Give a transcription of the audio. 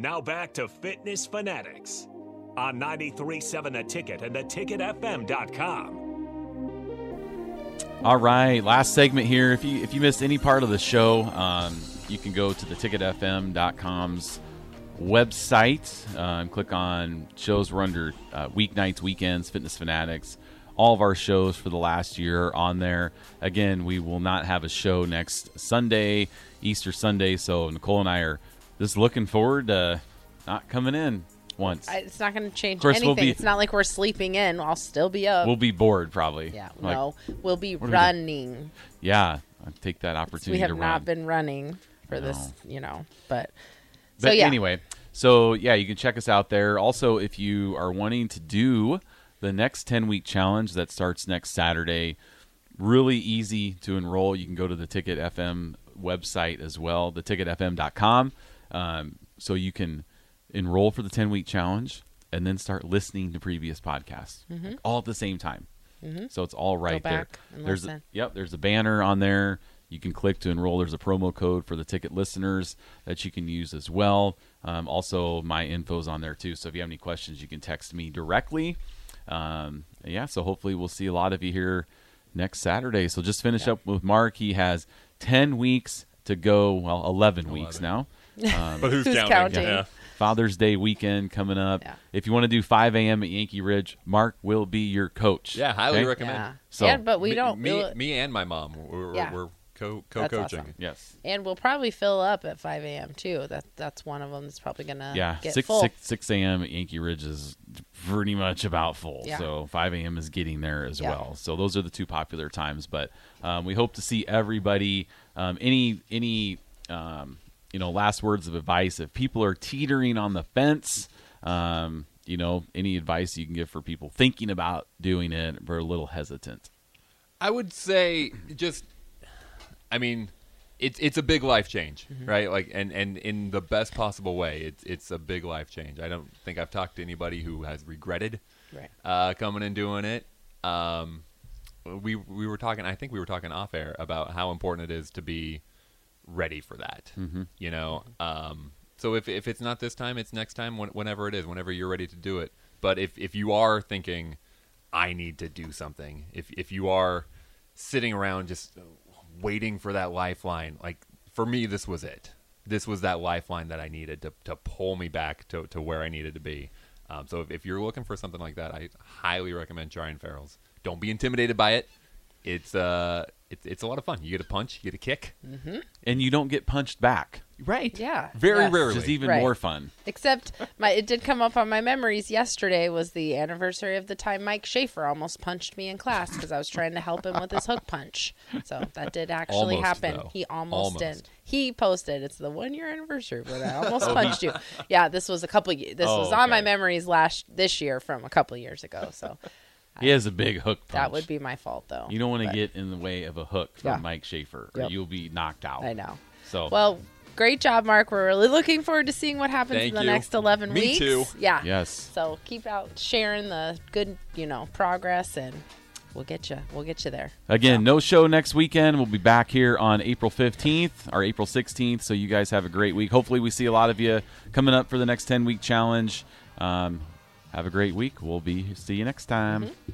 Now back to Fitness Fanatics on 93.7 The Ticket and the theticketfm.com. All right, last segment here. If you if you missed any part of the show, um, you can go to the ticketfm.com's website uh, and click on shows. We're under uh, weeknights, weekends, fitness fanatics. All of our shows for the last year are on there. Again, we will not have a show next Sunday, Easter Sunday. So Nicole and I are just looking forward to not coming in once. I, it's not going to change course, anything. we'll be- it's not like we're sleeping in. I'll still be up. we'll be bored probably. yeah, Like, no, we'll be are we running. Yeah, I'll take that opportunity we have to not been running for this, you know. But But so yeah, anyway, so yeah, you can check us out there. Also, if you are wanting to do the next 10 week challenge that starts next Saturday, really easy to enroll. You can go to the Ticket FM website as well, theticketfm.com. Um, so you can enroll for the 10 week challenge and then start listening to previous podcasts like, all at the same time. So it's all right there. back and There's a, yep, there's a banner on there. You can click to enroll. There's a promo code for the ticket listeners that you can use as well. Um, also, my info's on there too. So if you have any questions, you can text me directly. Um, yeah, so hopefully we'll see a lot of you here next Saturday. So just finish up with Mark. He has 10 weeks to go. Well, 11, weeks now. Um, But who's, Who's counting? counting? Yeah. Father's Day weekend coming up. Yeah. If you want to do 5 a.m. at Yankee Ridge, Mark will be your coach. Yeah, highly Okay? recommend. yeah. So- yeah, but we me, don't. Me, we'll- me and my mom. We're, Yeah. we're co- co-coaching. awesome. Yes. and we'll probably fill up at 5 a.m. too. That that's one of them that's probably gonna yeah, get six, full. six six a.m. at Yankee Ridge is pretty much about full. Yeah. So five a.m. is getting there as Yeah. well. So those are the two popular times. But um, we hope to see everybody. Um, any any um, you know last words of advice if people are teetering on the fence. Um, you know, any advice you can give for people thinking about doing it but a little hesitant. I would say just, I mean, it's it's a big life change, Mm-hmm. right? Like, and and in the best possible way, it's it's a big life change. I don't think I've talked to anybody who has regretted Right. uh, coming and doing it. Um, we we were talking. I think we were talking off air about how important it is to be ready for that. Mm-hmm. You know, um, so if if it's not this time, it's next time. When, whenever it is, whenever you're ready to do it. But if if you are thinking, I need to do something. If if you are sitting around just waiting for that lifeline, like for me, this was it. This was that lifeline that I needed to to pull me back to to where I needed to be. Um, so if, if you're looking for something like that, I highly recommend trying Farrell's. Don't be intimidated by it. It's uh, it's it's a lot of fun. You get a punch, you get a kick. Mm-hmm. And you don't get punched back. Right. Yeah. Very Yes. rarely. Which is even Right. more fun. Except my it did come up on my memories yesterday was the anniversary of the time Mike Schaefer almost punched me in class because I was trying to help him with his hook punch. So that did actually Almost, happen. though. He almost, did. Almost. He posted it's the one year anniversary, but I almost oh. punched you. Yeah, this was a couple. ye- This Oh, was on my memories last this year from a couple years ago. So He has a big hook punch. that would be my fault though. You don't want to But get in the way of a hook from Yeah. Mike Schaefer, or Yep. you'll be knocked out. I know. So Well, great job, Mark. We're really looking forward to seeing what happens Thank in the you. next eleven Me weeks. too. Yeah. yes, So keep out sharing the good, you know, progress, and we'll get you. We'll get you there. again, no show next weekend. We'll be back here on April fifteenth or April sixteenth. So you guys have a great week. Hopefully, we see a lot of you coming up for the next ten week challenge. Um, have a great week. We'll be see you next time. Mm-hmm.